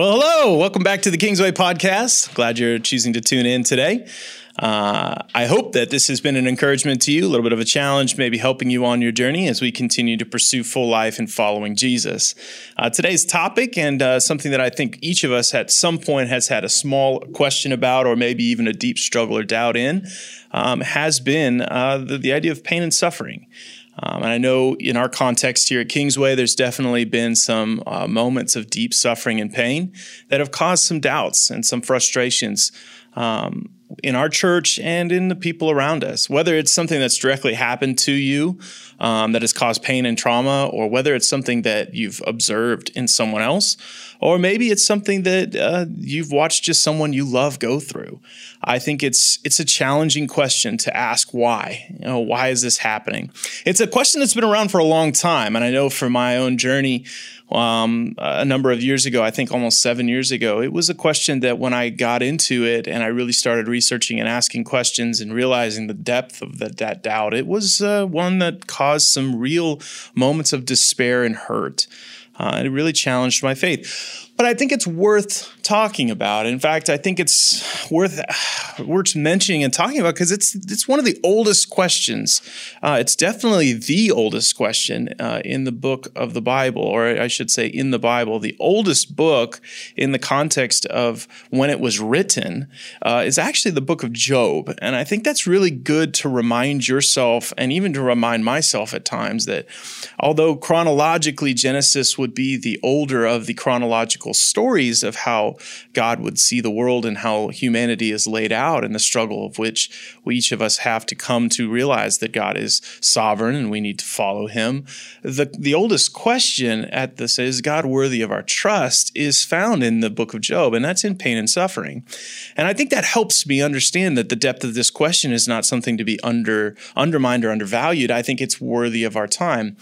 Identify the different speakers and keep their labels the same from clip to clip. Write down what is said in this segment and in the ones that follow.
Speaker 1: Well, hello. Welcome back to the Kingsway podcast. Glad you're choosing to tune in today. Uh, I hope that this has been an encouragement to you, a little bit of a challenge, maybe helping you on your journey as we continue to pursue full life and following Jesus. Uh, today's topic, and uh, something that I think each of us at some point has had a small question about, or maybe even a deep struggle or doubt in, um, has been uh, the, the idea of pain and suffering. Um, and I know in our context here at Kingsway, there's definitely been some uh, moments of deep suffering and pain that have caused some doubts and some frustrations. Um, in our church and in the people around us, whether it's something that's directly happened to you um, that has caused pain and trauma, or whether it's something that you've observed in someone else, or maybe it's something that uh, you've watched just someone you love go through. I think it's it's a challenging question to ask why. You know, why is this happening? It's a question that's been around for a long time, and I know for my own journey um, a number of years ago, I think almost seven years ago, it was a question that when I got into it and I really started researching and asking questions and realizing the depth of the, that doubt, it was uh, one that caused some real moments of despair and hurt. Uh, it really challenged my faith but I think it's worth talking about. In fact, I think it's worth worth mentioning and talking about because it's it's one of the oldest questions. Uh, it's definitely the oldest question uh, in the book of the Bible, or I should say, in the Bible. The oldest book in the context of when it was written uh, is actually the book of Job, and I think that's really good to remind yourself and even to remind myself at times that although chronologically Genesis would be the older of the chronological stories of how God would see the world and how humanity is laid out and the struggle of which we each of us have to come to realize that God is sovereign and we need to follow him. The, the oldest question at this is God worthy of our trust is found in the book of Job, and that's in pain and suffering. And I think that helps me understand that the depth of this question is not something to be under undermined or undervalued. I think it's worthy of our time.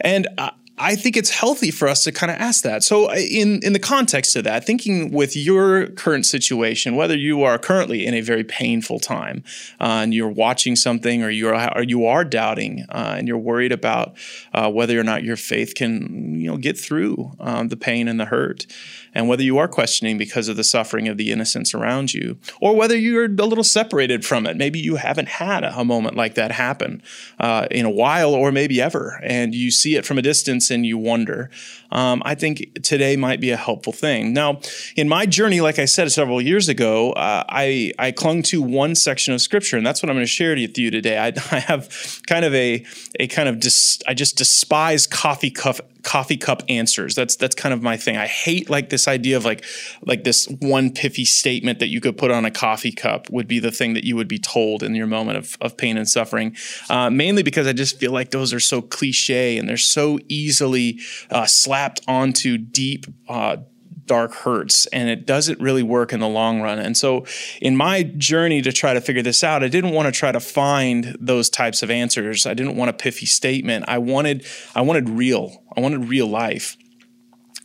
Speaker 1: And I think it's healthy for us to kind of ask that. So, uh, in in the context of that, thinking with your current situation, whether you are currently in a very painful time uh, and you're watching something, or you're or you are doubting uh, and you're worried about uh, whether or not your faith can you know get through um, the pain and the hurt, and whether you are questioning because of the suffering of the innocents around you, or whether you're a little separated from it. Maybe you haven't had a, moment like that happen uh, in a while, or maybe ever, and you see it from a distance and you wonder. Um, I think today might be a helpful thing. Now, in my journey, like I said several years ago, uh, I I clung to one section of Scripture, and that's what I'm going to share with you today. I, I have kind of a a kind of dis, I just despise coffee cup coffee cup answers. That's that's kind of my thing. I hate like this idea of like like this one piffy statement that you could put on a coffee cup would be the thing that you would be told in your moment of, of pain and suffering. Uh, mainly because I just feel like those are so cliche and they're so easily uh, slapped onto deep. Uh, dark hurts and it doesn't really work in the long run. And so in my journey to try to figure this out, I didn't want to try to find those types of answers. I didn't want a piffy statement. I wanted I wanted real. I wanted real life.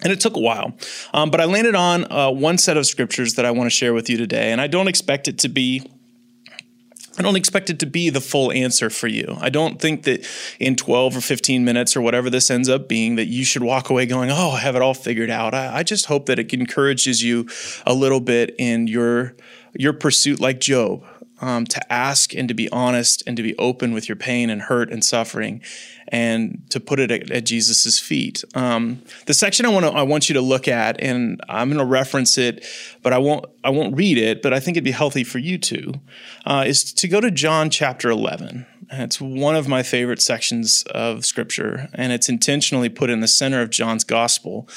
Speaker 1: And it took a while. Um, but I landed on uh, one set of scriptures that I want to share with you today. And I don't expect it to be I don't expect it to be the full answer for you. I don't think that in 12 or 15 minutes or whatever this ends up being, that you should walk away going, Oh, I have it all figured out. I, I just hope that it encourages you a little bit in your, your pursuit, like Job, um, to ask and to be honest and to be open with your pain and hurt and suffering and to put it at, at Jesus' feet. Um, the section I want I want you to look at, and I'm going to reference it, but I won't I won't read it. But I think it'd be healthy for you to uh, is to go to John chapter 11. It's one of my favorite sections of Scripture, and it's intentionally put in the center of John's Gospel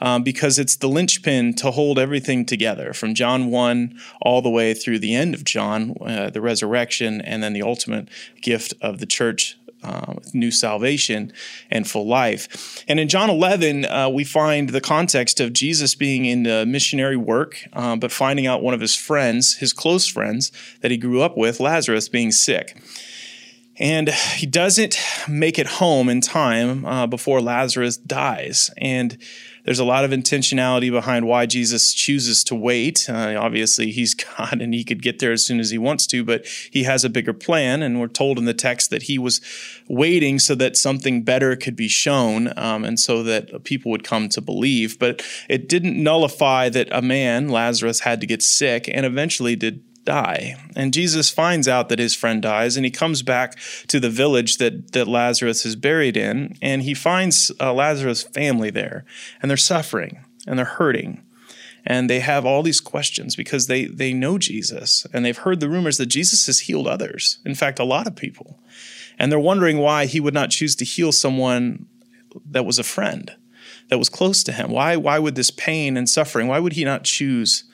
Speaker 1: um, because it's the linchpin to hold everything together from John 1 all the way through the end of John, uh, the resurrection, and then the ultimate gift of the church uh, new salvation and full life. And in John 11, uh, we find the context of Jesus being in the missionary work, uh, but finding out one of his friends, his close friends that he grew up with, Lazarus, being sick. And he doesn't make it home in time uh, before Lazarus dies. And there's a lot of intentionality behind why Jesus chooses to wait. Uh, obviously, he's God and he could get there as soon as he wants to, but he has a bigger plan. And we're told in the text that he was waiting so that something better could be shown um, and so that people would come to believe. But it didn't nullify that a man, Lazarus, had to get sick and eventually did die. And Jesus finds out that his friend dies, and he comes back to the village that, that Lazarus is buried in, and he finds uh, Lazarus' family there, and they're suffering and they're hurting. And they have all these questions because they, they know Jesus and they've heard the rumors that Jesus has healed others. In fact, a lot of people. And they're wondering why he would not choose to heal someone that was a friend, that was close to him. Why, why would this pain and suffering, why would he not choose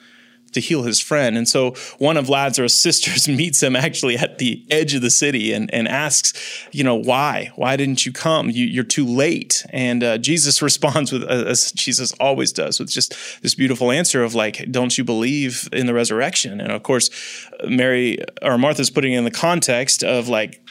Speaker 1: to heal his friend. And so one of Lazarus' sisters meets him actually at the edge of the city and, and asks, you know, why? Why didn't you come? You, are too late. And uh, Jesus responds with, uh, as Jesus always does, with just this beautiful answer of like, don't you believe in the resurrection? And of course, Mary or Martha's putting in the context of like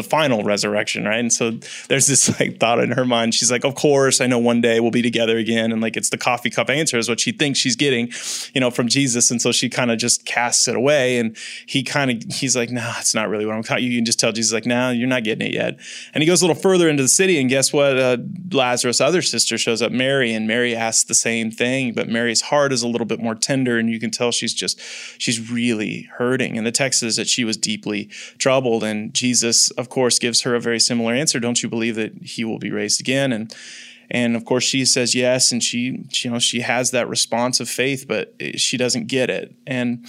Speaker 1: the final resurrection, right? And so there's this like thought in her mind. She's like, of course, I know one day we'll be together again. And like, it's the coffee cup answer is what she thinks she's getting, you know, from Jesus. And so she kind of just casts it away. And he kind of, he's like, no, nah, it's not really what I'm talking. You can just tell Jesus, like, no, nah, you're not getting it yet. And he goes a little further into the city. And guess what? Uh, Lazarus' other sister shows up, Mary. And Mary asks the same thing. But Mary's heart is a little bit more tender. And you can tell she's just, she's really hurting. And the text says that she was deeply troubled. And Jesus, of course, gives her a very similar answer. Don't you believe that he will be raised again? And and of course, she says yes, and she, she you know, she has that response of faith, but she doesn't get it. And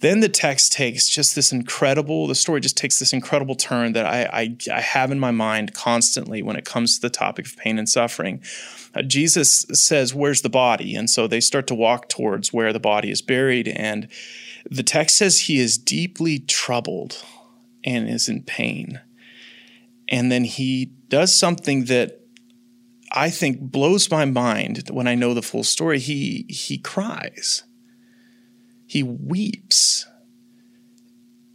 Speaker 1: then the text takes just this incredible. The story just takes this incredible turn that I, I, I have in my mind constantly when it comes to the topic of pain and suffering. Uh, Jesus says, "Where's the body?" And so they start to walk towards where the body is buried, and the text says he is deeply troubled and is in pain. And then he does something that I think blows my mind when I know the full story. He he cries. He weeps.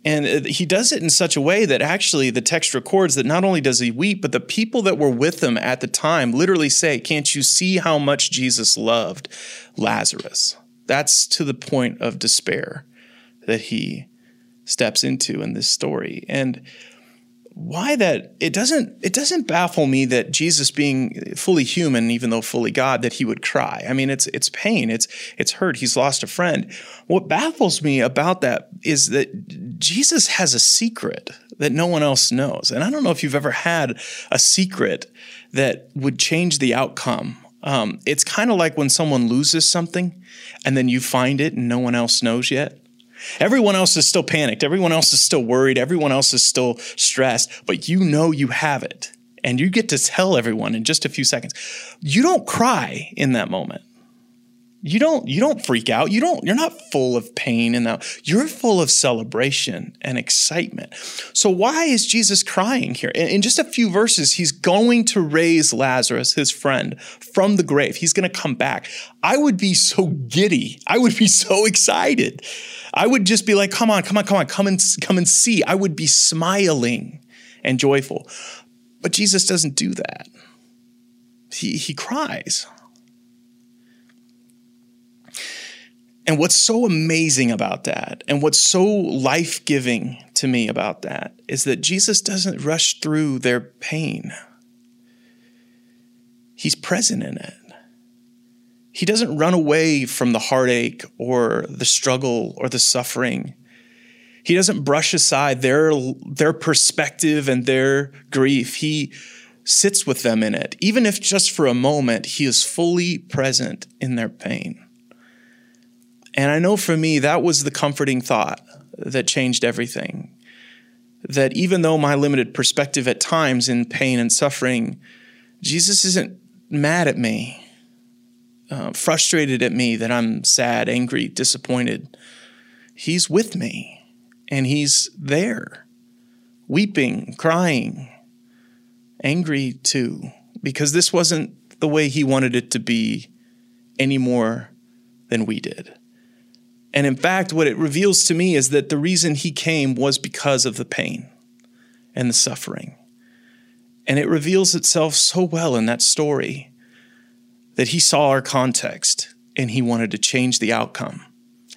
Speaker 1: And uh, he does it in such a way that actually the text records that not only does he weep, but the people that were with him at the time literally say, Can't you see how much Jesus loved Lazarus? That's to the point of despair that he steps into in this story. And why that it doesn't it doesn't baffle me that Jesus being fully human even though fully God that he would cry. I mean it's it's pain, it's it's hurt, he's lost a friend. What baffles me about that is that Jesus has a secret that no one else knows. And I don't know if you've ever had a secret that would change the outcome. Um, it's kind of like when someone loses something and then you find it and no one else knows yet. Everyone else is still panicked. Everyone else is still worried. Everyone else is still stressed, but you know you have it. And you get to tell everyone in just a few seconds. You don't cry in that moment. You don't you don't freak out. You don't you're not full of pain in that. You're full of celebration and excitement. So why is Jesus crying here? In, in just a few verses he's going to raise Lazarus, his friend, from the grave. He's going to come back. I would be so giddy. I would be so excited. I would just be like, come on, come on, come on, come and come and see. I would be smiling and joyful. But Jesus doesn't do that. He, he cries. And what's so amazing about that, and what's so life giving to me about that, is that Jesus doesn't rush through their pain. He's present in it. He doesn't run away from the heartache or the struggle or the suffering. He doesn't brush aside their, their perspective and their grief. He sits with them in it. Even if just for a moment, he is fully present in their pain. And I know for me, that was the comforting thought that changed everything. That even though my limited perspective at times in pain and suffering, Jesus isn't mad at me uh, frustrated at me that I'm sad, angry, disappointed. He's with me and He's there, weeping, crying, angry too, because this wasn't the way He wanted it to be any more than we did. And in fact, what it reveals to me is that the reason He came was because of the pain and the suffering. And it reveals itself so well in that story that he saw our context and he wanted to change the outcome.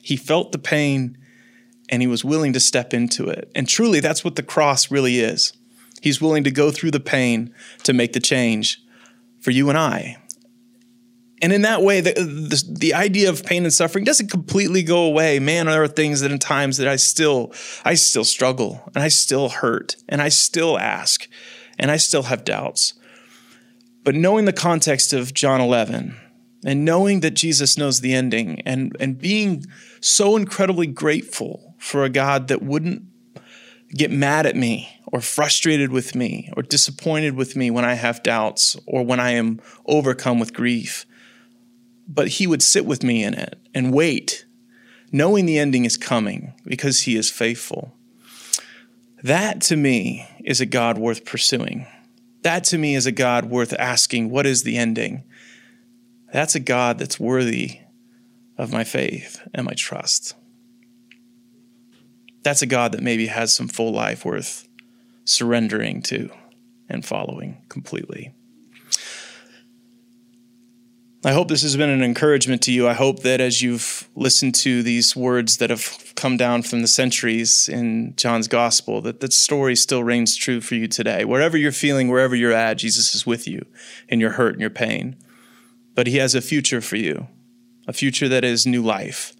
Speaker 1: He felt the pain and he was willing to step into it. And truly, that's what the cross really is. He's willing to go through the pain to make the change for you and I. And in that way, the, the, the, idea of pain and suffering doesn't completely go away. Man, there are things that in times that I still, I still struggle and I still hurt and I still ask and I still have doubts. But knowing the context of John 11 and knowing that Jesus knows the ending and, and being so incredibly grateful for a God that wouldn't get mad at me or frustrated with me or disappointed with me when I have doubts or when I am overcome with grief but he would sit with me in it and wait, knowing the ending is coming because he is faithful. That to me is a God worth pursuing. That to me is a God worth asking, what is the ending? That's a God that's worthy of my faith and my trust. That's a God that maybe has some full life worth surrendering to and following completely. I hope this has been an encouragement to you. I hope that as you've listened to these words that have come down from the centuries in John's gospel, that that story still reigns true for you today. Wherever you're feeling, wherever you're at, Jesus is with you in your hurt and your pain. But he has a future for you, a future that is new life,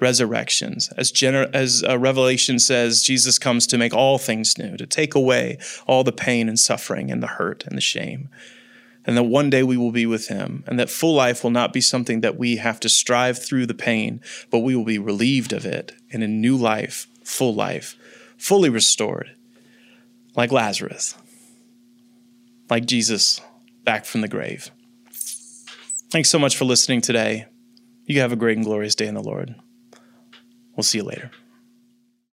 Speaker 1: resurrections. As, gener- as uh, Revelation says, Jesus comes to make all things new, to take away all the pain and suffering and the hurt and the shame and that one day we will be with him, and that full life will not be something that we have to strive through the pain, but we will be relieved of it in a new life, full life, fully restored, like Lazarus, like Jesus back from the grave. Thanks so much for listening today. You have a great and glorious day in the Lord. We'll see you later.